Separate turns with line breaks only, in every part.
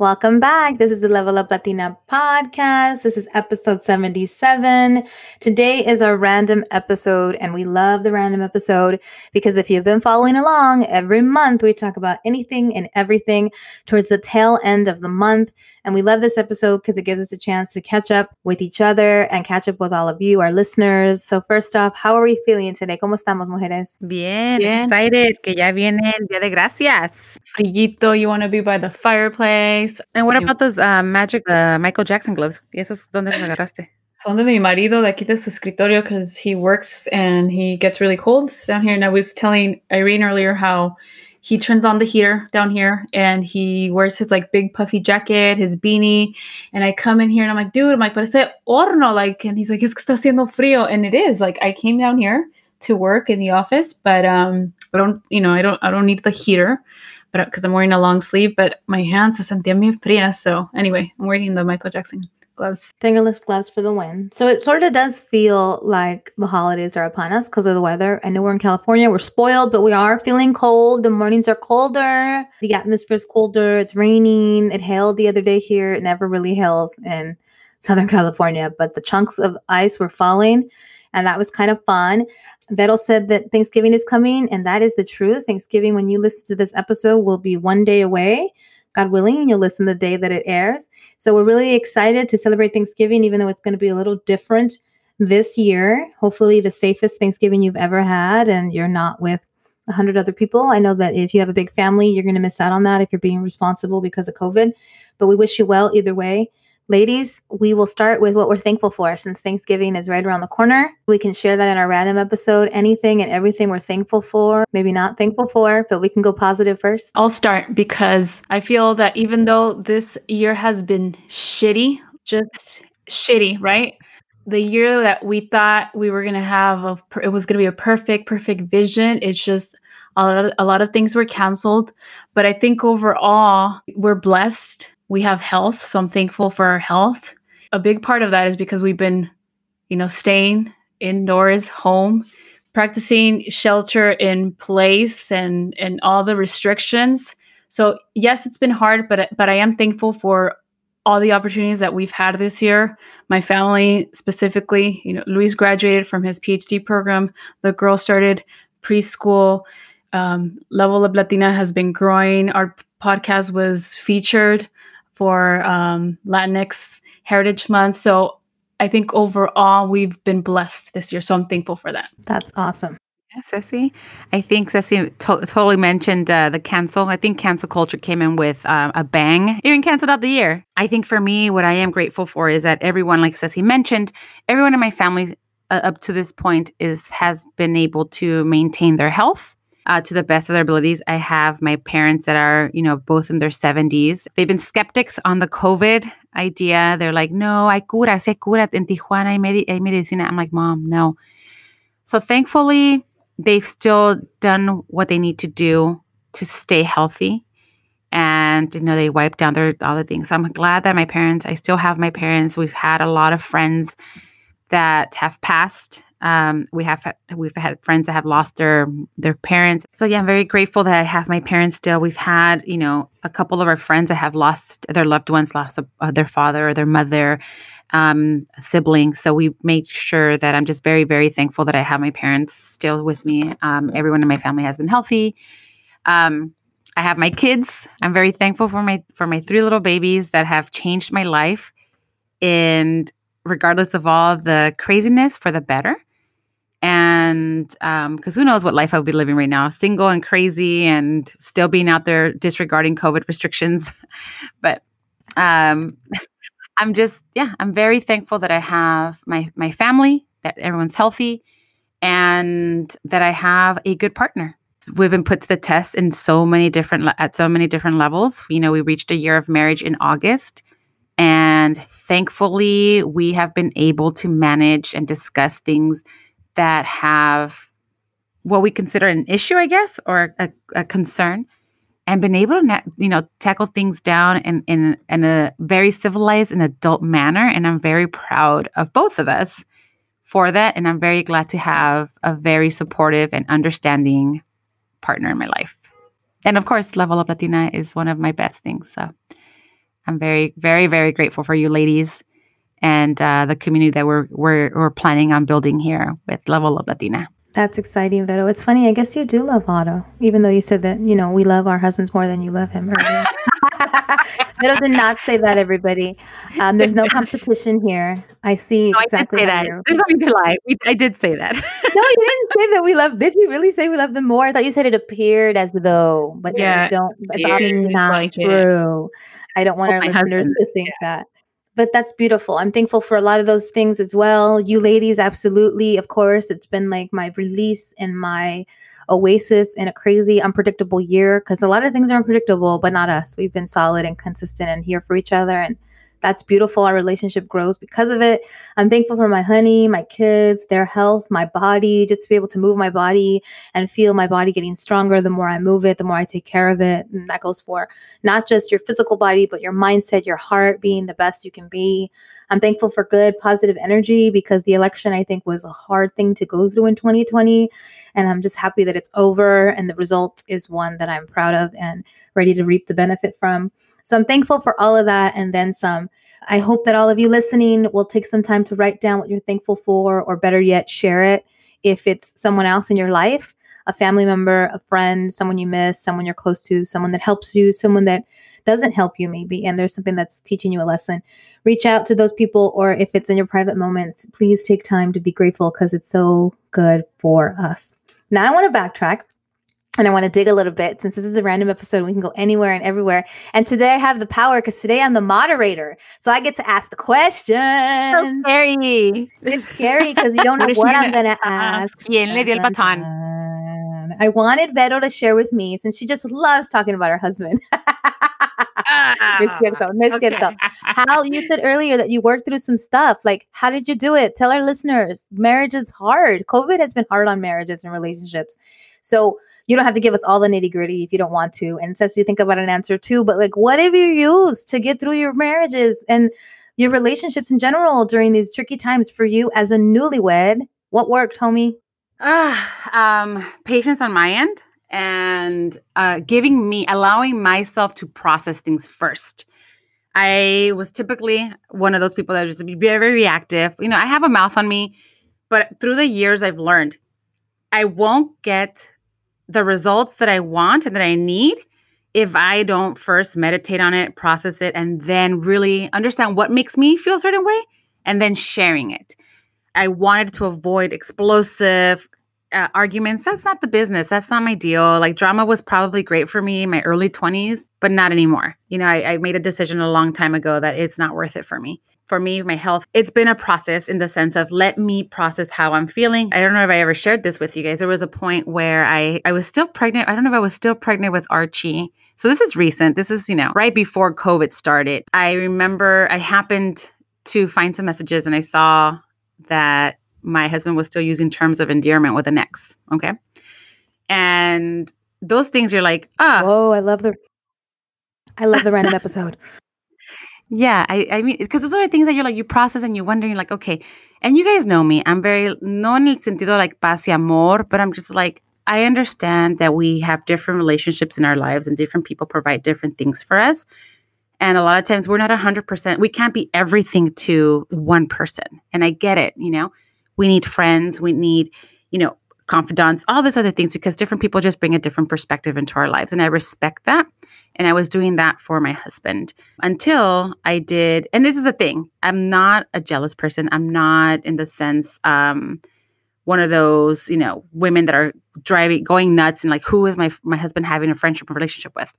Welcome back. This is the Level Up Latina podcast. This is episode 77. Today is our random episode, and we love the random episode because if you've been following along, every month we talk about anything and everything towards the tail end of the month. And we love this episode because it gives us a chance to catch up with each other and catch up with all of you, our listeners. So, first off, how are we feeling today? ¿Cómo estamos, mujeres?
Bien, Bien. excited que ya viene el Día de Gracias.
Frillito, you want to be by the fireplace.
And what about those uh, magic uh, Michael Jackson gloves? ¿Y esos dónde los agarraste?
Son de mi marido de aquí de su escritorio because he works and he gets really cold down here. And I was telling Irene earlier how he turns on the heater down here and he wears his like big puffy jacket, his beanie. And I come in here and I'm like, dude, my parece horno. Like, and he's like, es que está haciendo frío. And it is like, I came down here to work in the office, but, um, I don't, you know, I don't, I don't need the heater, but because I'm wearing a long sleeve, but my hands se sentían bien frías. So anyway, I'm wearing the Michael Jackson gloves.
Fingerless gloves for the win. So it sort of does feel like the holidays are upon us because of the weather. I know we're in California, we're spoiled, but we are feeling cold. The mornings are colder, the atmosphere is colder, it's raining. It hailed the other day here. It never really hails in Southern California, but the chunks of ice were falling, and that was kind of fun. Vettel said that Thanksgiving is coming, and that is the truth. Thanksgiving, when you listen to this episode, will be one day away. God willing, and you'll listen the day that it airs. So we're really excited to celebrate Thanksgiving, even though it's going to be a little different this year. Hopefully, the safest Thanksgiving you've ever had, and you're not with a hundred other people. I know that if you have a big family, you're going to miss out on that if you're being responsible because of COVID. But we wish you well either way. Ladies, we will start with what we're thankful for since Thanksgiving is right around the corner. We can share that in our random episode. Anything and everything we're thankful for, maybe not thankful for, but we can go positive first.
I'll start because I feel that even though this year has been shitty, just shitty, right? The year that we thought we were going to have, a, it was going to be a perfect, perfect vision. It's just a lot, of, a lot of things were canceled. But I think overall, we're blessed we have health. So I'm thankful for our health. A big part of that is because we've been, you know, staying indoors, home, practicing shelter in place and and all the restrictions. So yes, it's been hard, but but I am thankful for all the opportunities that we've had this year. My family specifically, you know, Luis graduated from his PhD program. The girl started preschool. Um, Level Up Latina has been growing. Our podcast was featured for um, Latinx Heritage Month. So I think overall we've been blessed this year. So I'm thankful for that.
That's awesome.
Yeah, Ceci. I think Ceci to- totally mentioned uh, the cancel. I think cancel culture came in with uh, a bang. Even canceled out the year. I think for me, what I am grateful for is that everyone, like Ceci mentioned, everyone in my family uh, up to this point is has been able to maintain their health uh, to the best of their abilities. I have my parents that are, you know, both in their 70s. They've been skeptics on the COVID idea. They're like, no, hay cura, se cura en Tijuana, hay, medi- hay medicina. I'm like, mom, no. So thankfully, they've still done what they need to do to stay healthy. And, you know, they wipe down their other things. So I'm glad that my parents, I still have my parents. We've had a lot of friends that have passed um, we have we've had friends that have lost their their parents. So yeah, I'm very grateful that I have my parents still. We've had you know a couple of our friends that have lost their loved ones, lost a, uh, their father or their mother, um, siblings. So we make sure that I'm just very very thankful that I have my parents still with me. Um, everyone in my family has been healthy. Um, I have my kids. I'm very thankful for my for my three little babies that have changed my life, and regardless of all the craziness, for the better and because um, who knows what life I would be living right now, single and crazy, and still being out there disregarding COVID restrictions. but um, I'm just, yeah, I'm very thankful that I have my my family, that everyone's healthy, and that I have a good partner. We've been put to the test in so many different at so many different levels. You know, we reached a year of marriage in August, and thankfully, we have been able to manage and discuss things that have what we consider an issue, I guess, or a, a concern, and been able to, you know, tackle things down in, in in a very civilized and adult manner. And I'm very proud of both of us for that. And I'm very glad to have a very supportive and understanding partner in my life. And of course, Level Up Latina is one of my best things. So I'm very, very, very grateful for you ladies and uh, the community that we're, we're, we're planning on building here with Level Up Latina.
That's exciting, Vero. It's funny. I guess you do love Otto, even though you said that, you know, we love our husbands more than you love him. Vero did not say that, everybody. Um, there's no competition here. I see
No,
exactly
I that.
you're-
There's nothing to lie. We, I did say that.
No, you didn't say that we love. Did you really say we love them more? I thought you said it appeared as though, but
Yeah,
yeah, don't. It's
it
obviously not
like it.
true. I don't want
Oh,
our listeners
husband,
to think that. But that's beautiful. I'm thankful for a lot of those things as well. You ladies, absolutely. Of course, it's been like my release and my oasis in a crazy, unpredictable year because a lot of things are unpredictable, but not us. We've been solid and consistent and here for each other. And that's beautiful. Our relationship grows because of it. I'm thankful for my honey, my kids, their health, my body, just to be able to move my body and feel my body getting stronger. The more I move it, the more I take care of it. And that goes for not just your physical body, but your mindset, your heart being the best you can be. I'm thankful for good, positive energy because the election, I think, was a hard thing to go through in 2020. And I'm just happy that it's over and the result is one that I'm proud of and ready to reap the benefit from. So I'm thankful for all of that and then some. I hope that all of you listening will take some time to write down what you're thankful for, or better yet, share it if it's someone else in your life a family member, a friend, someone you miss, someone you're close to, someone that helps you, someone that doesn't help you, maybe, and there's something that's teaching you a lesson. Reach out to those people, or if it's in your private moments, please take time to be grateful because it's so good for us. Now, I want to backtrack and I want to dig a little bit since this is a random episode. We can go anywhere and everywhere. And today I have the power because today I'm the moderator. So I get to ask the questions.
so scary.
It's scary because you don't know
what
I'm
gonna ask?
ask.
¿Quién le dio el
Dun,
batón?
I wanted Vero to share with me since she just loves talking about her husband. No es cierto, no es
Okay.
cierto. How you said earlier that you worked through some stuff. Like, how did you do it? Tell our listeners. Marriage is hard. COVID has been hard on marriages and relationships. So you don't have to give us all the nitty gritty if you don't want to. And says you think about an answer too. But like, what have you used to get through your marriages and your relationships in general during these tricky times for you as a newlywed? What worked, homie?
Ah, um, patience on my end and uh, giving me, allowing myself to process things first. I was typically one of those people that just be very, very reactive. You know, I have a mouth on me, but through the years, I've learned I won't get the results that I want and that I need if I don't first meditate on it, process it, and then really understand what makes me feel a certain way and then sharing it. I wanted to avoid explosive uh, arguments. That's not the business. That's not my deal. Like drama was probably great for me in my early 20s, but not anymore. You know, I, I made a decision a long time ago that it's not worth it for me. For me, my health, it's been a process in the sense of let me process how I'm feeling. I don't know if I ever shared this with you guys. There was a point where I, I was still pregnant. I don't know if I was still pregnant with Archie. So this is recent. This is, you know, right before COVID started. I remember I happened to find some messages and I saw that my husband was still using terms of endearment with an ex. Okay. And those things you're like, ah,
Whoa, I love the I love the random episode.
yeah. I, I mean, because those are the things that you're like, you process and you wonder, you're like, okay. And you guys know me. I'm very, no en el sentido like paz y amor, but I'm just like, I understand that we have different relationships in our lives and different people provide different things for us. And a lot of times we're not 100%, we can't be everything to one person. And I get it, you know, we need friends, we need, you know, confidants, all these other things because different people just bring a different perspective into our lives. And I respect that. And I was doing that for my husband until I did. And this is a thing I'm not a jealous person. I'm not in the sense, um, one of those, you know, women that are driving, going nuts and like, who is my my husband having a friendship relationship with?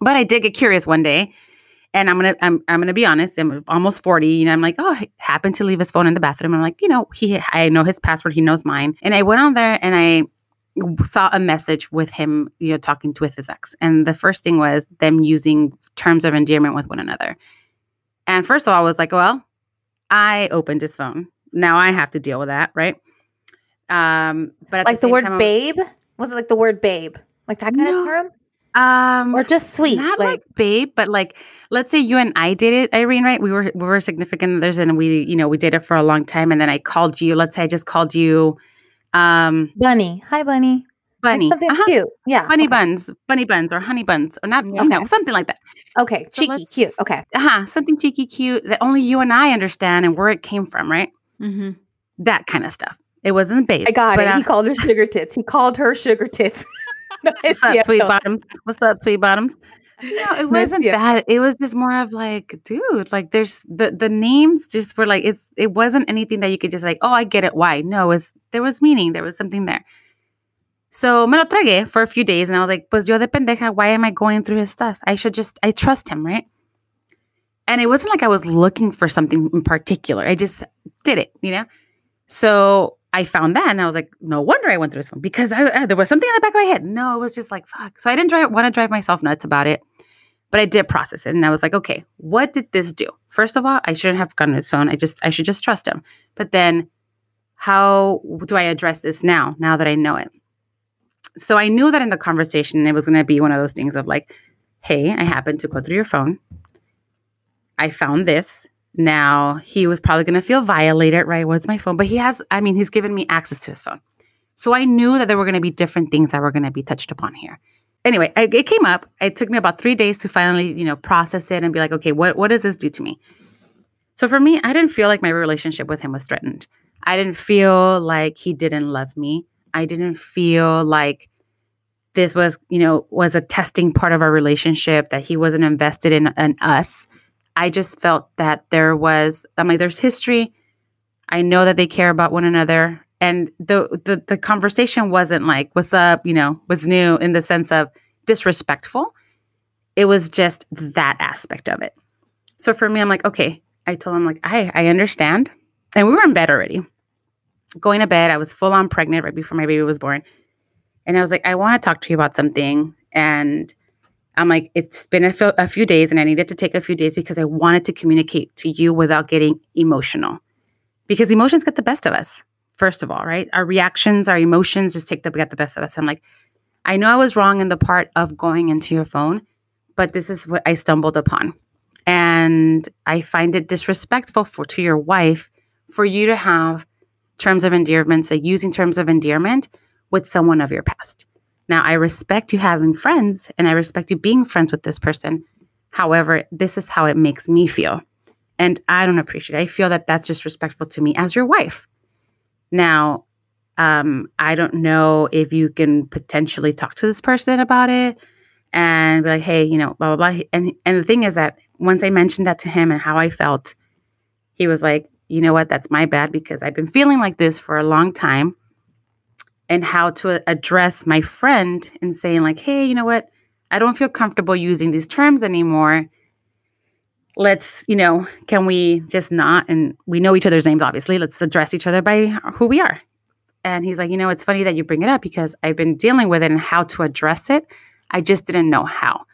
But I did get curious one day, and I'm gonna I'm I'm gonna be honest. I'm almost forty, you know. I'm like, oh, happened to leave his phone in the bathroom. I'm like, you know, he I know his password, he knows mine, and I went on there and I saw a message with him, you know, talking to with his ex, and the first thing was them using terms of endearment with one another. And first of all, I was like, well, I opened his phone. Now I have to deal with that, right? Um, but at
like the,
same
word
time,
babe? Was it like the word babe? Like that kind
No.
of term?
Um,
Or just sweet?
Not
like,
like, babe, but like let's say you and I dated, Irene, right? We were we were significant others and we, you know, we dated for a long time and then I called you. Let's say I just called you um
bunny. Hi, bunny.
Bunny.
something
Uh-huh.
cute. Yeah.
Bunny
okay.
buns, bunny buns or honey buns or not,
Yeah.
you know,
Okay.
something like that.
Okay.
So
Cheeky, cute. Okay.
Uh-huh, something cheeky cute that only you and I understand and where it came from, right?
Mm-hmm.
That kind of stuff. It wasn't babe.
I got
but,
it.
uh,
he called her sugar tits. He called her sugar tits.
What's up, sweet bottoms? What's up, sweet bottoms? No, it wasn't
yeah.
that. It was just more of like, dude, like there's the the names just were like it's it wasn't anything that you could just like, oh, I get it. Why? No, it's there was meaning. There was something there. So me lo tragué for a few days and I was like, pues yo de pendeja, why am I going through his stuff? I should just I trust him, right? And it wasn't like I was looking for something in particular. I just did it, you know? So I found that and I was like, no wonder I went through this one because I, uh, there was something in the back of my head. No, it was just like, fuck. So I didn't drive, want to drive myself nuts about it, but I did process it. And I was like, okay, what did this do? First of all, I shouldn't have gotten his phone. I just, I should just trust him. But then how do I address this now, now that I know it? So I knew that in the conversation, it was going to be one of those things of like, hey, I happened to go through your phone. I found this now he was probably going to feel violated, right? What's my phone? But he has, I mean, he's given me access to his phone. So I knew that there were going to be different things that were going to be touched upon here. Anyway, I, it came up. It took me about three days to finally, you know, process it and be like, okay, what, what does this do to me? So for me, I didn't feel like my relationship with him was threatened. I didn't feel like he didn't love me. I didn't feel like this was, you know, was a testing part of our relationship that he wasn't invested in, in us. I just felt that there was, I'm like, there's history. I know that they care about one another. And the, the the conversation wasn't like, what's up, you know, was new in the sense of disrespectful. It was just that aspect of it. So for me, I'm like, okay. I told him, like, I, I understand. And we were in bed already. Going to bed, I was full on pregnant right before my baby was born. And I was like, I want to talk to you about something. And I'm like, it's been a, few days and I needed to take a few days because I wanted to communicate to you without getting emotional. Because emotions get the best of us, first of all, right? Our reactions, our emotions just take the get the best of us. I'm like, I know I was wrong in the part of going into your phone, but this is what I stumbled upon. And I find it disrespectful for to your wife for you to have terms of endearment, say using terms of endearment with someone of your past. Now, I respect you having friends and I respect you being friends with this person. However, this is how it makes me feel. And I don't appreciate it. I feel that that's disrespectful to me as your wife. Now, um, I don't know if you can potentially talk to this person about it and be like, hey, you know, blah, blah, blah. And, and the thing is that once I mentioned that to him and how I felt, he was like, you know what, that's my bad because I've been feeling like this for a long time and how to uh, address my friend and saying like hey you know what? I don't feel comfortable using these terms anymore. Let's you know can we just not? And we know each other's names obviously. Let's address each other by who we are. And he's like you know it's funny that you bring it up because i've been dealing with it and how to address it. I just didn't know how.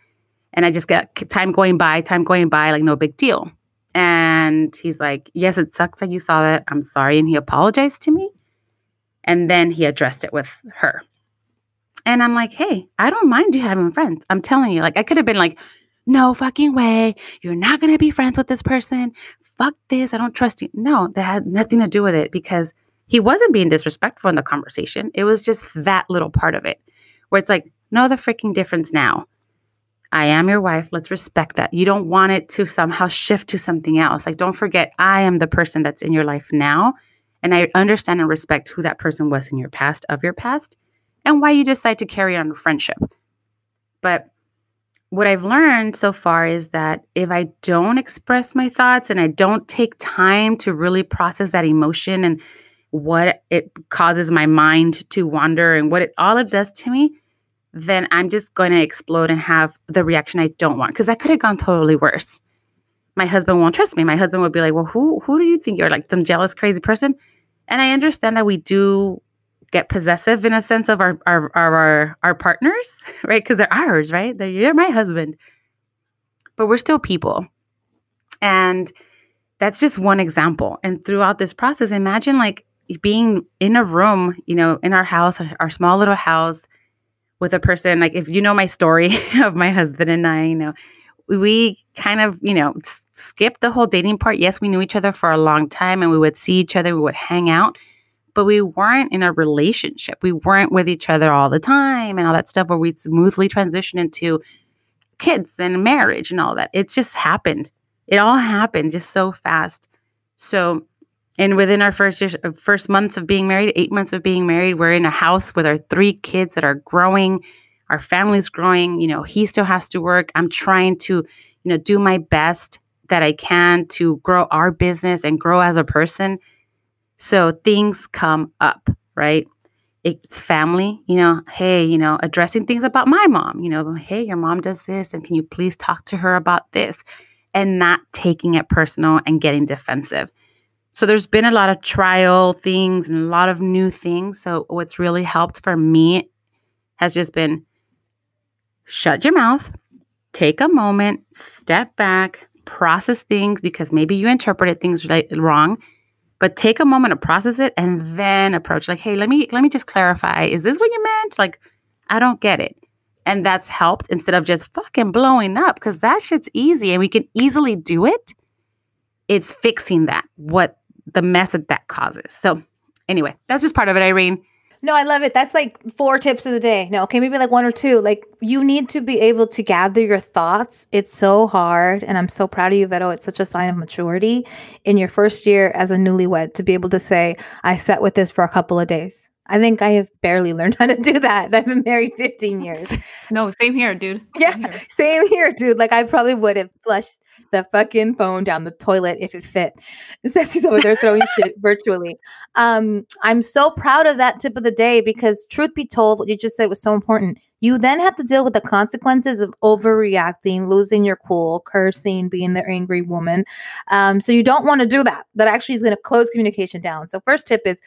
And i just got time going by time going by like no big deal. And he's like yes it sucks that you saw that. I'm sorry and he apologized to me and then he addressed it with her. And I'm like, hey, I don't mind you having friends. I'm telling you, like, I could have been like, no fucking way. You're not going to be friends with this person. Fuck this. I don't trust you. No, that had nothing to do with it because he wasn't being disrespectful in the conversation. It was just that little part of it where it's like, know the freaking difference now. I am your wife. Let's respect that. You don't want it to somehow shift to something else. Like, don't forget, I am the person that's in your life now. And I understand and respect who that person was in your past, of your past, and why you decide to carry on a friendship. But what I've learned so far is that if I don't express my thoughts and I don't take time to really process that emotion and what it causes my mind to wander and what it all it does to me, then I'm just going to explode and have the reaction I don't want because I could have gone totally worse. My husband won't trust me. My husband would be like, "Well, who who do you think you're like some jealous crazy person?" And I understand that we do get possessive in a sense of our our our our, our partners, right? Because they're ours, right? They're you're my husband. But we're still people. And that's just one example. And throughout this process, imagine like being in a room, you know, in our house, our small little house with a person, like if you know my story of my husband and I, you know, we kind of, you know, skipped the whole dating part. Yes, we knew each other for a long time and we would see each other, we would hang out, but we weren't in a relationship. We weren't with each other all the time and all that stuff where we smoothly transition into kids and marriage and all that. It just happened. It all happened just so fast. So, and within our first years, uh, first months of being married, eight months of being married, we're in a house with our three kids that are growing. Our family's growing. You know, he still has to work. I'm trying to, you know, do my best that I can to grow our business and grow as a person. So things come up, right? It's family, you know, hey, you know, addressing things about my mom, you know, hey, your mom does this, and can you please talk to her about this? And not taking it personal and getting defensive. So there's been a lot of trial things and a lot of new things. So what's really helped for me has just been shut your mouth, take a moment, step back, process things because maybe you interpreted things right, wrong but take a moment to process it and then approach like hey let me let me just clarify. Is this what you meant? Like i don't get it. And that's helped instead of just fucking blowing up because that shit's easy and we can easily do it. It's fixing that what the mess that that causes. So anyway that's just part of it irene
no, I love it. That's like four tips of the day. No, okay, maybe like one or two. Like you need to be able to gather your thoughts. It's so hard. And I'm so proud of you, Vero. It's such a sign of maturity in your first year as a newlywed to be able to say, I sat with this for a couple of days. I think I have barely learned how to do that. I've been married 15 years.
no, same here, dude. Same
yeah,
here.
same here, dude. Like I probably would have flushed the fucking phone down the toilet if it fit. Ceci's over there throwing shit virtually. Um, I'm so proud of that tip of the day because truth be told, what you just said was so important. You then have to deal with the consequences of overreacting, losing your cool, cursing, being the angry woman. Um, so you don't want to do that. That actually is going to close communication down. So first tip is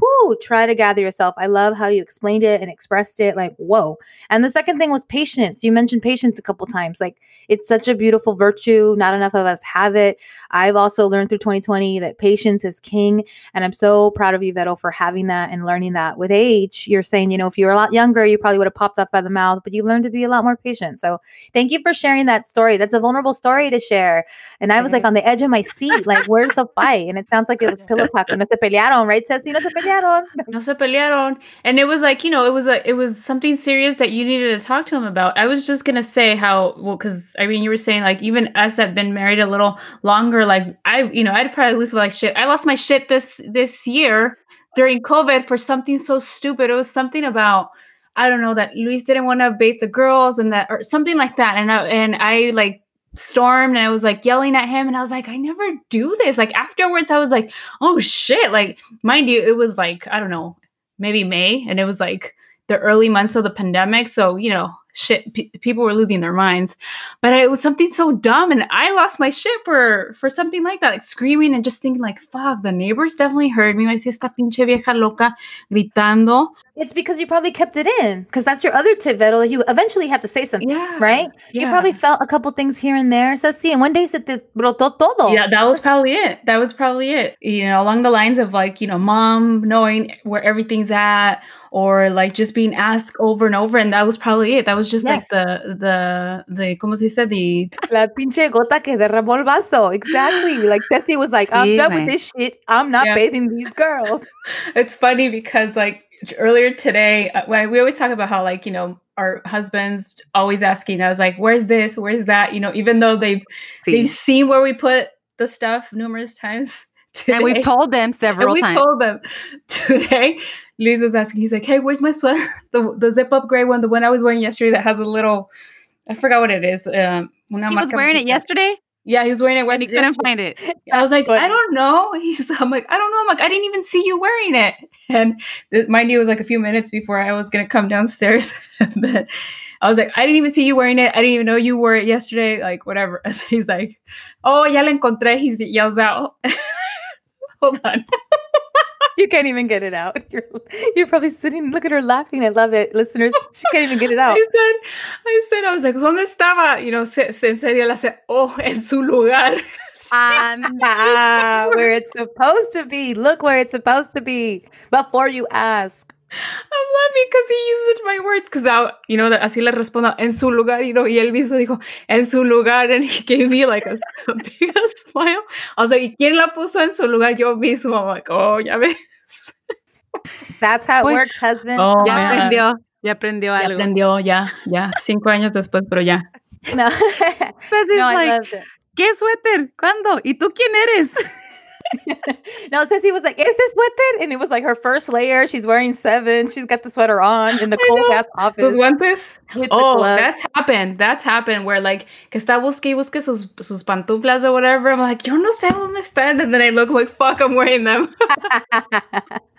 whoo, try to gather yourself. I love how you explained it and expressed it like, whoa. And the second thing was patience. You mentioned patience a couple times. Like, it's such a beautiful virtue. Not enough of us have it. I've also learned through 2020 that patience is king. And I'm so proud of you, Vero, for having that and learning that with age. You're saying, you know, if you were a lot younger, you probably would have popped up by the mouth, but you learned to be a lot more patient. So thank you for sharing that story. That's a vulnerable story to share. And I was like on the edge of my seat, like, where's the fight? And it sounds like it was pillow talk. No se pelearon, right, Ceci? No se pelearon.
No se pelearon. And it was like, you know, it was a it was something serious that you needed to talk to him about. I was just gonna say how well, because I mean you were saying like even us that have been married a little longer, like I, you know, I'd probably lose like shit. I lost my shit this this year during COVID for something so stupid. It was something about I don't know that Luis didn't want to bait the girls and that or something like that. And I and I like stormed and I was like yelling at him and I was like, I never do this. Like afterwards, I was like, oh shit. Like, mind you, it was like, I don't know, maybe May, and it was like the early months of the pandemic. So, you know, shit people were losing their minds but it was something so dumb and i lost my shit for for something like that like screaming and just thinking like fuck the neighbors definitely heard me si esta pinche vieja loca gritando
it's because you probably kept it in because that's your other tip, Vettel. You eventually have to say something,
yeah
right?
yeah.
You probably felt a couple things here and there. So see, and one day said this brotó todo.
yeah that was probably it that was probably it you know along the lines of like you know mom knowing where everything's at or like just being asked over and over and that was probably it that was just like the the the como se dice the
La pinche gota que derramó el vaso. Exactly. Like Ceci was like, I'm
Sí,
done
man.
with this shit. I'm not
Yeah.
bathing these girls.
it's funny because like earlier today uh, when we always talk about how like you know our husbands always asking us like where's this where's that you know even though they've they've seen where we put the stuff numerous times today,
and we've told them
and
several
we
times.
told them today Luis was asking he's like hey where's my sweater the, the zip up gray one the one I was wearing yesterday that has a little I forgot what it is um una
he was wearing it yesterday
yeah he was wearing it
and he
yesterday.
couldn't find it.
I was like,
Funny.
I don't know. He's, I'm like, I don't know. I'm like, I didn't even see you wearing it. And th- mind you, it was like a few minutes before I was gonna come downstairs. but I was like, I didn't even see you wearing it. I didn't even know you wore it yesterday. Like whatever. And he's like, Oh, ya la encontré. He yells out. Hold on.
You can't even get it out. You're, you're probably sitting, look at her laughing. I love it. Listeners, she can't even get it out.
I said, I said, I was like, ¿dónde estaba? You know, se, se en serio, la se, oh, en su lugar.
Ah, where it's supposed to be. Look where it's supposed to be before you ask.
I'm laughing because he uses my words because you know that así le respondo en su lugar you know y él mismo dijo en su lugar and he gave me like a, a big smile I was like ¿y quién la puso en su lugar yo mismo I'm like oh ya ves
That's how it works husband
oh,
ya
man.
aprendió, ya aprendió
ya
algo.
aprendió ya ya cinco años después pero ya
no, no I
like,
loved it
¿qué suéter? ¿Cuándo? ¿Y tú quién eres?
no, Ceci was like, "Is this with it?" And it was like her first layer. She's wearing seven. She's got the sweater on in the cold ass office.
Those guantes. Oh, that's happened. That's happened where like que está busque y busque sus, sus pantuflas or whatever. I'm like, yo no sé dónde están. And then I look like, fuck, I'm wearing them.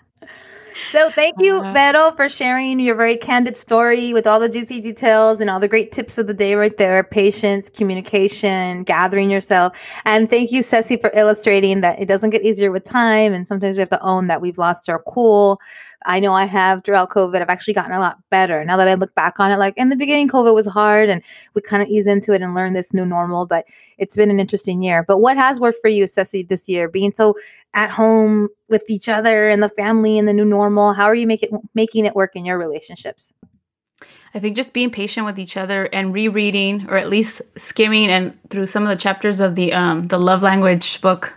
so thank you,
Uh,
Vero, for sharing your very candid story with all the juicy details and all the great tips of the day right there. Patience, communication, gathering yourself. And thank you, Ceci, for illustrating that it doesn't get easier with time. And sometimes we have to own that we've lost our cool. I know I have throughout COVID. I've actually gotten a lot better now that I look back on it. Like in the beginning, COVID was hard and we kind of ease into it and learn this new normal, but it's been an interesting year. But what has worked for you, Ceci, this year? Being so at home with each other and the family and the new normal, how are you make it, making it work in your relationships?
I think just being patient with each other and rereading or at least skimming and through some of the chapters of the um the love language book,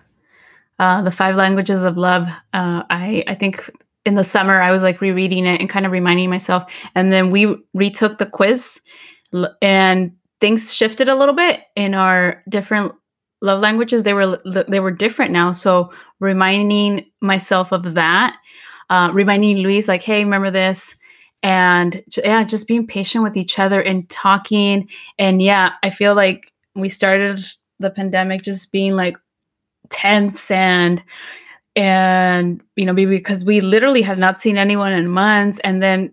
uh, the five languages of love. Uh, I I think in the summer I was like rereading it and kind of reminding myself, and then we retook the quiz, and things shifted a little bit in our different love languages. They were they were different now, so reminding myself of that, uh, reminding Luis like, hey, remember this? And yeah just being patient with each other and talking. And yeah i feel like we started the pandemic just being like tense and and you know maybe because we literally had not seen anyone in months. And then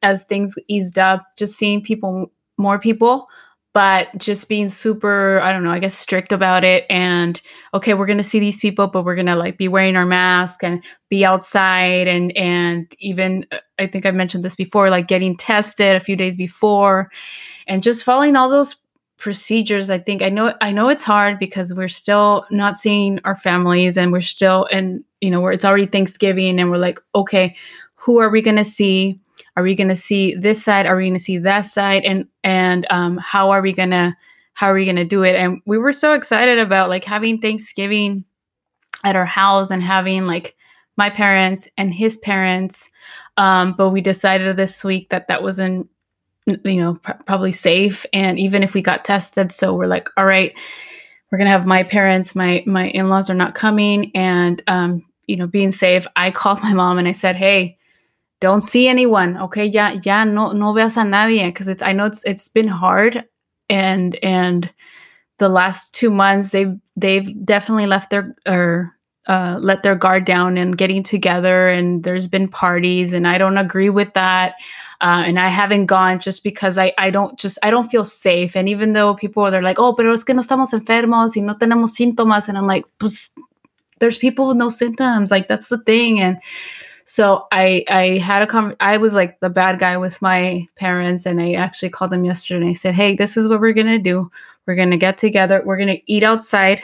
as things eased up just seeing people more people but just being super i don't know i guess strict about it and okay we're to see these people but we're to like be wearing our mask and be outside and and even uh, i think i mentioned this before like getting tested a few days before and just following all those procedures i think i know i know it's hard because we're still not seeing our families and we're still and you know where it's already thanksgiving and we're like okay who are we going to see? Are we going to see this side? Are we going to see that side? And and um how are we going to how are we going to do it? And we were so excited about like having thanksgiving at our house and having like my parents and his parents. Um but we decided this week that that wasn't you know pr- probably safe. And even if we got tested so we're like all right we're gonna have my parents my my in-laws are not coming. And um you know being safe i called my mom and i said hey don't see anyone okay? Yeah, yeah, no no veas a nadie. Because it's i know it's it's been hard. And and the last two months they've they've definitely left their or uh, let their guard down and getting together. And there's been parties and i don't agree with that uh, and I haven't gone just because I, I don't just I don't feel safe. And even though people they're like, oh, pero es que no estamos enfermos y no tenemos síntomas, and I'm like, pues, there's people with no symptoms. Like that's the thing. And so I I had a con- I was like the bad guy with my parents, and I actually called them yesterday. and I said, hey, this is what we're gonna do. We're gonna get together. We're gonna eat outside.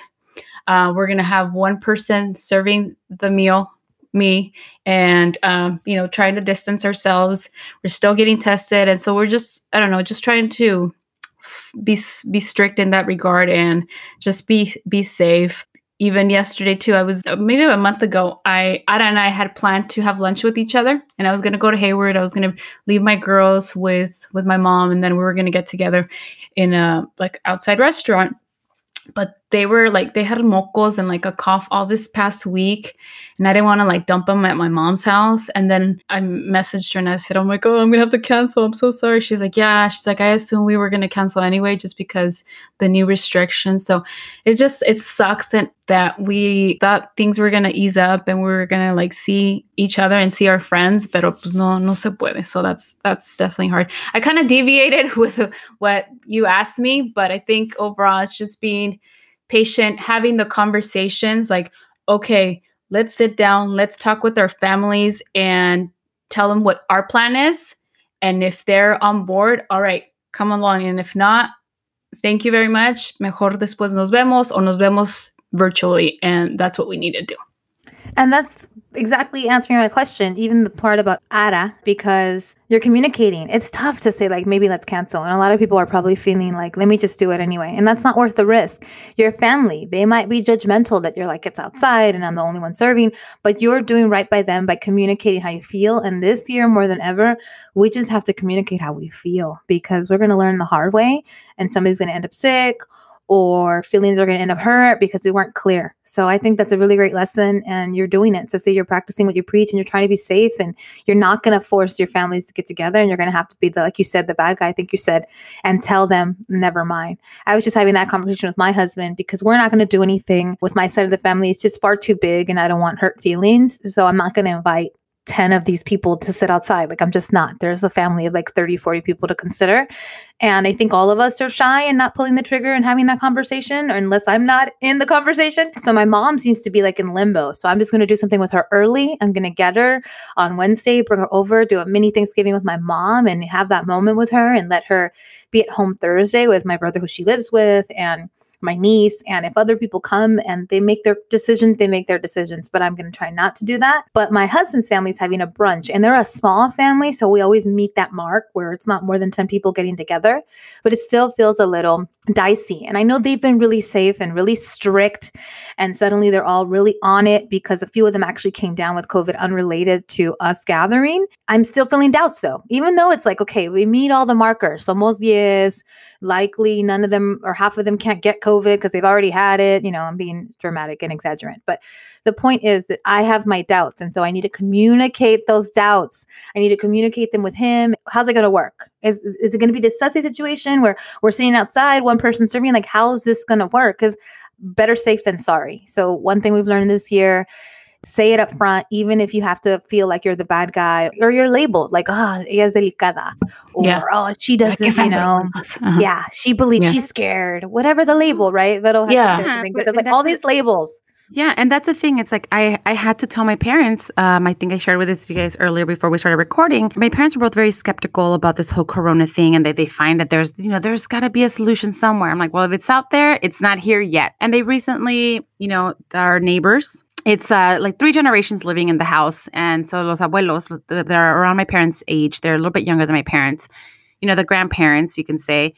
Uh, we're gonna have one person serving the meal me and um, you know trying to distance ourselves. We're still getting tested. And so we're just i don't know just trying to be be strict in that regard and just be be safe. Even yesterday too i was maybe a month ago i ada and i had planned to have lunch with each other and i was going to go to hayward. I was going to leave my girls with with my mom and then we were going to get together in a like outside restaurant. But they were like they had mocos and like a cough all this past week and i didn't want to like dump them at my mom's house and then i messaged her and i said oh my god i'm gonna have to cancel i'm so sorry. She's like yeah. She's like i assume we were gonna cancel anyway just because the new restrictions. So it just it sucks that that we thought things were gonna ease up and we were gonna like see each other and see our friends pero pues no no se puede. So that's that's definitely hard. I kind of deviated with what you asked me but i think overall it's just being patient having the conversations like okay let's sit down let's talk with our families and tell them what our plan is and if they're on board all right come along and if not thank you very much mejor después nos vemos o nos vemos virtually. And that's what we need to do.
And that's exactly answering my question, even the part about ARA, because you're communicating. It's tough to say, like, maybe let's cancel. And a lot of people are probably feeling like, let me just do it anyway. And that's not worth the risk. Your family, they might be judgmental that you're like, it's outside and I'm the only one serving, but you're doing right by them by communicating how you feel. And this year, more than ever, we just have to communicate how we feel because we're going to learn the hard way and somebody's going to end up sick or feelings are going to end up hurt because we weren't clear. So I think that's a really great lesson and you're doing it. So say you're practicing what you preach and you're trying to be safe and you're not going to force your families to get together and you're going to have to be the like you said the bad guy I think you said and tell them never mind. I was just having that conversation with my husband because we're not going to do anything with my side of the family. It's just far too big and I don't want hurt feelings. So I'm not going to invite 10 of these people to sit outside. Like, I'm just not. There's a family of like 30, 40 people to consider. And I think all of us are shy and not pulling the trigger and having that conversation, or unless I'm not in the conversation. So my mom seems to be like in limbo. So I'm just going to do something with her early. I'm going to get her on Wednesday, bring her over, do a mini Thanksgiving with my mom and have that moment with her and let her be at home Thursday with my brother who she lives with. And my niece. And if other people come and they make their decisions, they make their decisions. But I'm going to try not to do that. But my husband's family is having a brunch and they're a small family. So we always meet that mark where it's not more than 10 people getting together, but it still feels a little dicey. And I know they've been really safe and really strict. And suddenly they're all really on it because a few of them actually came down with COVID unrelated to us gathering. I'm still feeling doubts though, even though it's like, okay, we meet all the markers. So Somos diez, likely none of them or half of them can't get COVID because they've already had it. You know, I'm being dramatic and exaggerant. But the point is that I have my doubts. And so I need to communicate those doubts. I need to communicate them with him. How's it going to work? Is, is it going to be this sussy situation where we're sitting outside, one person serving? Like, how's this going to work? Because better safe than sorry. So, one thing we've learned this year say it up front, even if you have to feel like you're the bad guy or you're labeled like, oh, ella es delicada, or yeah. oh, she does this, you know. Uh-huh. Yeah, she believes yeah. she's scared, whatever the label, right? That'll yeah, but, like all these labels.
Yeah, and that's the thing. It's like I I had to tell my parents. Um, I think I shared with this you guys earlier before we started recording. My parents were both very skeptical about this whole Corona thing, and they they find that there's you know there's got to be a solution somewhere. I'm like, well, if it's out there, it's not here yet. And they recently, you know, our neighbors. It's uh, like three generations living in the house, and so los abuelos, they're around my parents' age. They're a little bit younger than my parents. You know, the grandparents, you can say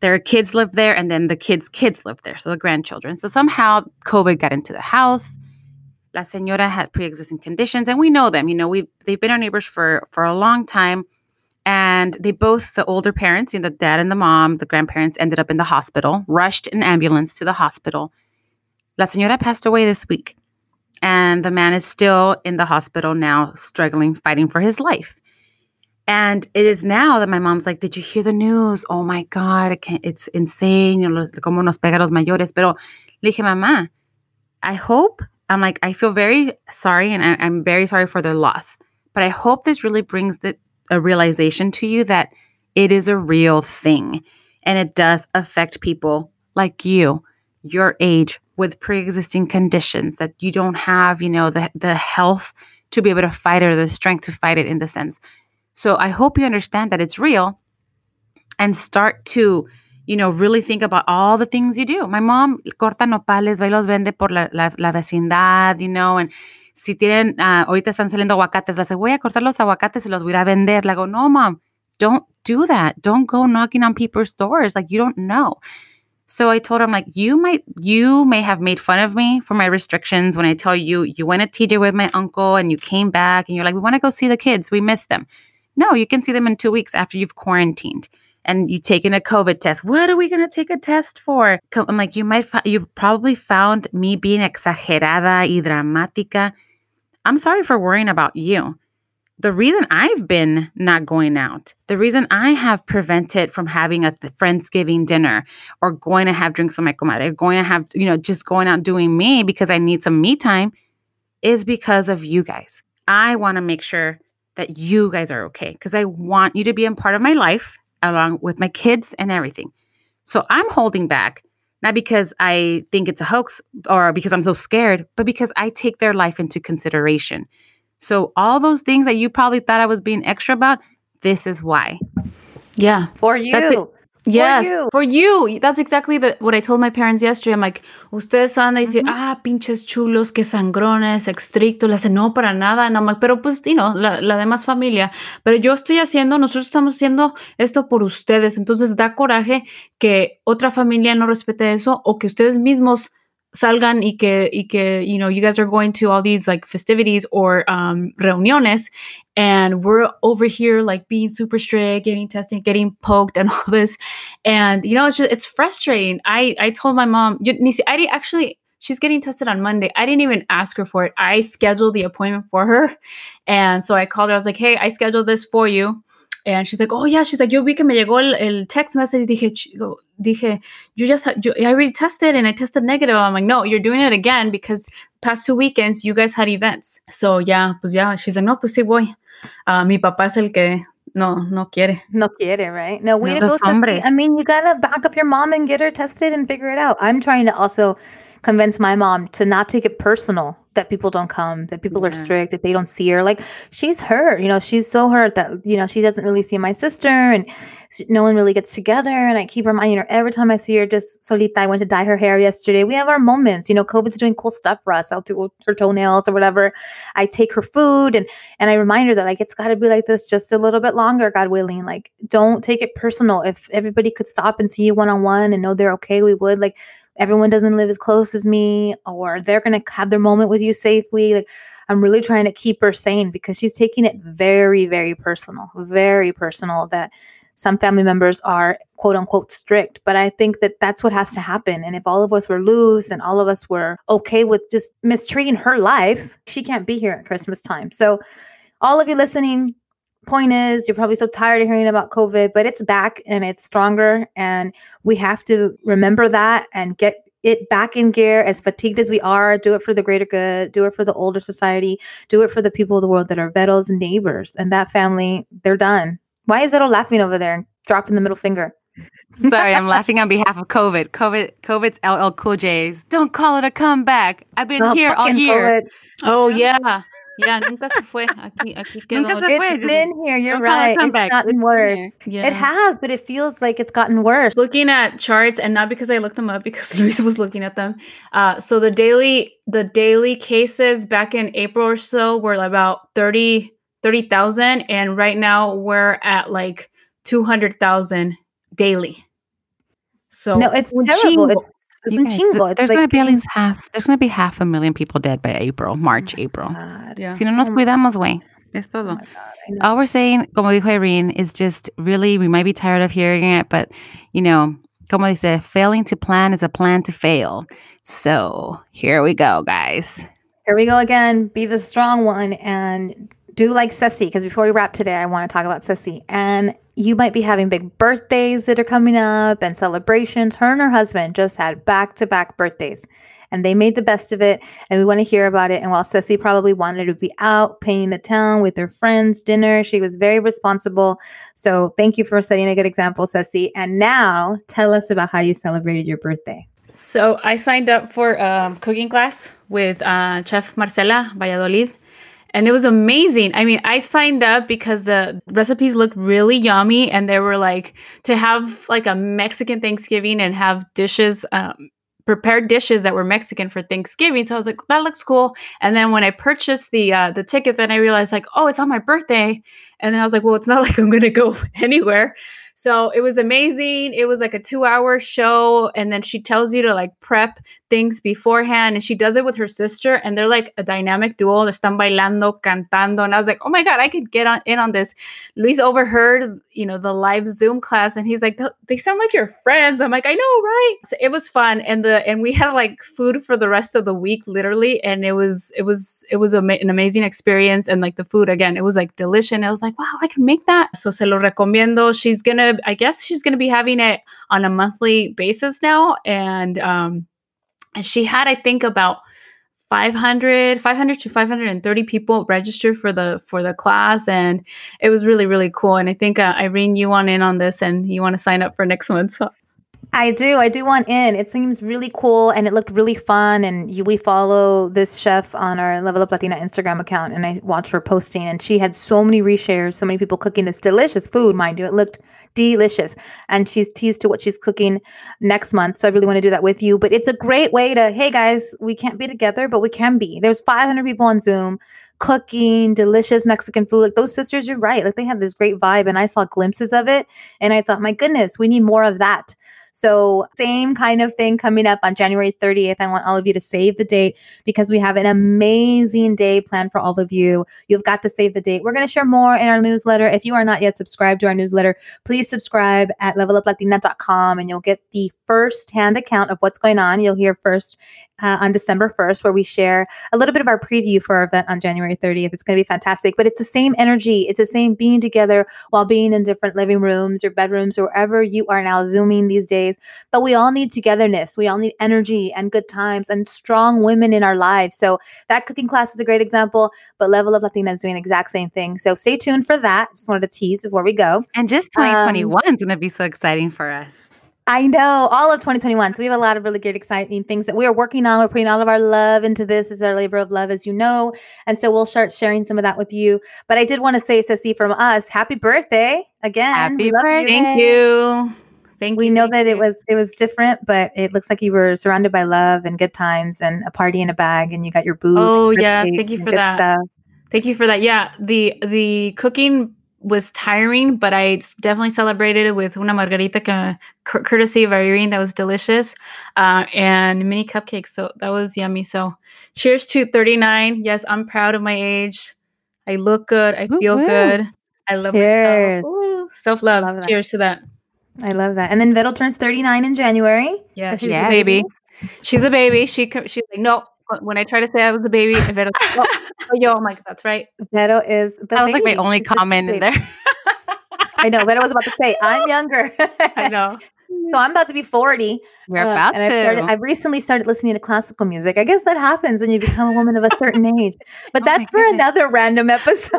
their kids live there and then the kids kids live there so the grandchildren. So somehow covid got into the house. La señora had pre-existing conditions and we know them. You know we they've been our neighbors for for a long time and they both the older parents you know the dad and the mom the grandparents ended up in the hospital rushed an ambulance to the hospital. La señora passed away this week and the man is still in the hospital now struggling fighting for his life and it is now that my mom's like, Did you hear the news? Oh my God, it's insane. Como nos pega los mayores. Pero le dije, Mamá, I hope, I'm like, I feel very sorry and I, am very sorry for their loss. But I hope this really brings the, a realization to you that it is a real thing and it does affect people like you, your age, with pre existing conditions that you don't have, you know, the, the health to be able to fight it or the strength to fight it in the sense. So I hope you understand that it's real and start to, you know, really think about all the things you do. My mom corta nopales, va y los vende por la, la, la vecindad, you know, and si tienen, uh, ahorita están saliendo aguacates, la voy a cortar los aguacates y los voy a vender. Le go, no, mom, don't do that. Don't go knocking on people's doors. Like, you don't know. So I told him, like, you might, you may have made fun of me for my restrictions when I tell you, you went to TJ with my uncle and you came back and you're like, we want to go see the kids. We miss them. No, you can see them in two weeks after you've quarantined and you taken a COVID test. What are we going to take a test for? I'm like, you might, you probably found me being exagerada y dramática. I'm sorry for worrying about you. The reason I've been not going out, the reason I have prevented from having a Friendsgiving dinner or going to have drinks with my comadre, going to have, you know, just going out doing me because I need some me time is because of you guys. I want to make sure that you guys are okay because I want you to be a part of my life along with my kids and everything. So I'm holding back, not because I think it's a hoax or because I'm so scared, but because I take their life into consideration. So all those things that you probably thought I was being extra about, this is why.
Yeah.
For you.
Yes,
you.
for you. That's exactly the, what I told my parents yesterday. I'm like, ustedes van a decir,
Ujú.
ah, pinches chulos, que sangrones, estrictos. Le hace, no, para nada. And I'm like, pero pues, you know, la, la demás familia. Pero yo estoy haciendo, nosotros estamos haciendo esto por ustedes. Entonces da coraje que otra familia no respete eso o que ustedes mismos salgan y que, y que, you know, you guys are going to all these like festivities or um, reuniones and we're over here like being super strict, getting tested, getting poked and all this. And, you know, it's just, it's frustrating. I, I told my mom, you, Nisi, I didn't actually, she's getting tested on Monday. I didn't even ask her for it. I scheduled the appointment for her. And so I called her. I was like, hey, I scheduled this for you. And she's like, oh yeah, she's like, yo vi que me llegó el, el text message. Dije, ch- dije, you just, yo, I already tested and I tested negative. I'm like, no, you're doing it again because past two weekends you guys had events. So yeah, pues ya, she's like, no, pues sí voy. Ah, mi papá es el que no, no quiere.
No quiere, right? No, way
No,
to go.
los
I mean, you gotta back up your mom and get her tested and figure it out. I'm trying to also convince my mom to not take it personal that people don't come, that people are strict, that they don't see her. Like she's hurt, you know, she's so hurt that you know she doesn't really see my sister, and she, no one really gets together. And I keep reminding her every time I see her, just Solita. I went to dye her hair yesterday. We have our moments, you know. COVID's doing cool stuff for us. I'll do her toenails or whatever. I take her food and and I remind her that like it's got to be like this just a little bit longer, God willing. Like don't take it personal. If everybody could stop and see you one on one and know they're okay, we would. Like everyone doesn't live as close as me, or they're gonna have their moment with you safely. Like I'm really trying to keep her sane because she's taking it very, very personal, very personal that some family members are quote unquote strict. But I think that that's what has to happen. And if all of us were loose and all of us were okay with just mistreating her life, she can't be here at Christmas time. So, all of you listening, point is you're probably so tired of hearing about COVID, but it's back and it's stronger. And we have to remember that and get it back in gear as fatigued as we are. Do it for the greater good, do it for the older society, do it for the people of the world that are Vero's neighbors. And that family, they're done. Why is Vero laughing over there and dropping the middle finger?
Sorry, I'm laughing on behalf of COVID. COVID, COVID's LL Cool J's. Don't call it a comeback. I've been
Oh,
here all year.
COVID.
Oh yeah. Yeah, nunca se fue. Aquí, aquí quedó.
Nunca se fue.
It's
just
been here. You're
don't call it a
right. It's
comeback.
gotten
It's
worse.
Yeah.
It has, but it feels like it's gotten worse.
looking at charts and not because I looked them up because Luis was looking at them. Uh, so the daily the daily cases back in April or so were about 30 30,000 and right now we're at like 200,000 daily. So
no, it's
un
terrible. It's, it's
You guys,
chingo.
there's
like
going to be at least half. There's going to be half a million people dead by April, oh March, April.
God.
yeah.
Si no nos
Oh
cuidamos, güey. Es
Oh
todo.
God,
All we're saying, como dijo Irene, is just really, we might be tired of hearing it, but, you know, como dice, failing to plan is a plan to fail. So here we go, guys.
Here we go again. Be the strong one and do like Ceci. Because before we wrap today, I want to talk about Ceci. And you might be having big birthdays that are coming up and celebrations. Her and her husband just had back to back birthdays. And they made the best of it. And we want to hear about it. And while Ceci probably wanted to be out painting the town with her friends, dinner, she was very responsible. So thank you for setting a good example, Ceci. And now tell us about how you celebrated your birthday.
So I signed up for um, cooking class with uh, Chef Marcela Valladolid, and it was amazing. I mean, I signed up because the recipes looked really yummy, and they were like to have like a Mexican Thanksgiving and have dishes. Um, prepared dishes that were Mexican for Thanksgiving. So I was like, that looks cool. And then when I purchased the uh, the ticket, then I realized like, oh, it's on my birthday. And then I was like, well, it's not like I'm gonna go anywhere. So it was amazing. It was like a two hour show. And then she tells you to like prep things beforehand. And she does it with her sister. And they're like a dynamic duo. They're están bailando, cantando. And I was like, oh my God, I could get on in on this. Luis overheard, you know, the live Zoom class. And he's like, they sound like your friends. I'm like, I know, right? So it was fun. And the, and we had like food for the rest of the week, literally. And it was, it was, it was an amazing experience. And like the food, again, it was like delicious. And I was like, wow, I can make that. So se lo recomiendo. She's going to, I guess she's to be having it on a monthly basis now. And, um, and she had, I think about 500, 500 to 530 people registered for the, for the class. And it was really, really cool. And I think, uh, Irene, you want in on this and you want to sign up for next one. So
I do. I do want in. It seems really cool and it looked really fun. And you, we follow this chef on our Level Up Latina Instagram account. And I watched her posting, and she had so many reshares, so many people cooking this delicious food, mind you. It looked delicious. And she's teased to what she's cooking next month. So I really want to do that with you. But it's a great way to, hey guys, we can't be together, but we can be. There's 500 people on Zoom cooking delicious Mexican food. Like those sisters, you're right. Like they had this great vibe, and I saw glimpses of it. And I thought, my goodness, we need more of that. So, same kind of thing coming up on January 30th. I want all of you to save the date because we have an amazing day planned for all of you. You've got to save the date. We're going to share more in our newsletter. If you are not yet subscribed to our newsletter, please subscribe at leveluplatina.com and you'll get the first hand account of what's going on. You'll hear first uh, on December 1st, where we share a little bit of our preview for our event on January 30th. It's going to be fantastic, but it's the same energy. It's the same being together while being in different living rooms or bedrooms or wherever you are now Zooming these days. But we all need togetherness. We all need energy and good times and strong women in our lives. So that cooking class is a great example, but Level Up Latina is doing the exact same thing. So stay tuned for that. Just wanted to tease before we go.
And just 2021 um, is going to be so exciting for us.
I know all of 2021. So we have a lot of really good, exciting things that we are working on. We're putting all of our love into this. Is our labor of love, as you know. And so we'll start sharing some of that with you. But I did want to say, Ceci, from us, happy birthday again.
Happy birthday. Thank you.
Thank we you, know that you. it was it was different, but it looks like you were surrounded by love and good times and a party in a bag, and you got your booze.
Oh yeah, thank you for that. Stuff. Thank you for that. Yeah, the the cooking was tiring, but I definitely celebrated it with una margarita courtesy of Irene that was delicious, uh, and mini cupcakes. So that was yummy. So cheers to 39. Yes, I'm proud of my age. I look good. I feel Ooh, good. I love cheers. myself. Self love. Cheers to that.
I love that. And then Vero turns 39 in January.
Yeah, she's a baby. She's a baby. She she's like, no, when I try to say I was a baby, Vero, oh, oh, yo, I'm like, that's right.
Vero is
the That was like my only She's comment in there.
I know. Vero was about to say, I'm younger.
I know.
So I'm about to be 40.
We're uh, about
and
to.
I've, started, I've recently started listening to classical music. I guess that happens when you become a woman of a certain age. But oh that's for goodness. another random episode.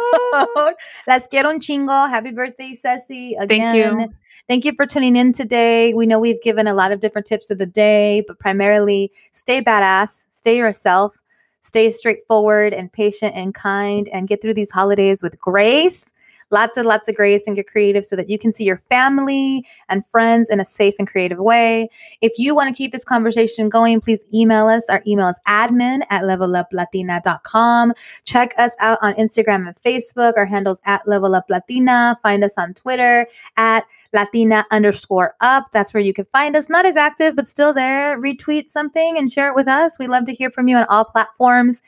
Let's get on chingo. Happy birthday, Ceci. Again.
Thank you.
Thank you for tuning in today. We know we've given a lot of different tips of the day, but primarily stay badass, stay yourself, stay straightforward and patient and kind, and get through these holidays with grace lots and lots of grace and get creative so that you can see your family and friends in a safe and creative way. If you want to keep this conversation going, please email us. Our email is admin at leveluplatina.com. Check us out on Instagram and Facebook. Our handles at leveluplatina. Find us on Twitter at Latina underscore up. That's where you can find us. Not as active, but still there. Retweet something and share it with us. We love to hear from you on all platforms.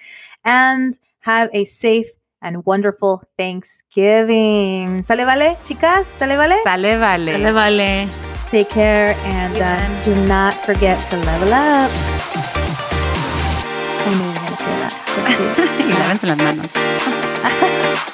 And have a safe and wonderful Thanksgiving. ¿Sale vale, chicas? ¿Sale vale?
Sale vale.
Sale vale.
Take care and uh, do not forget to level up. I knew you were going to say that.
y lávense las manos.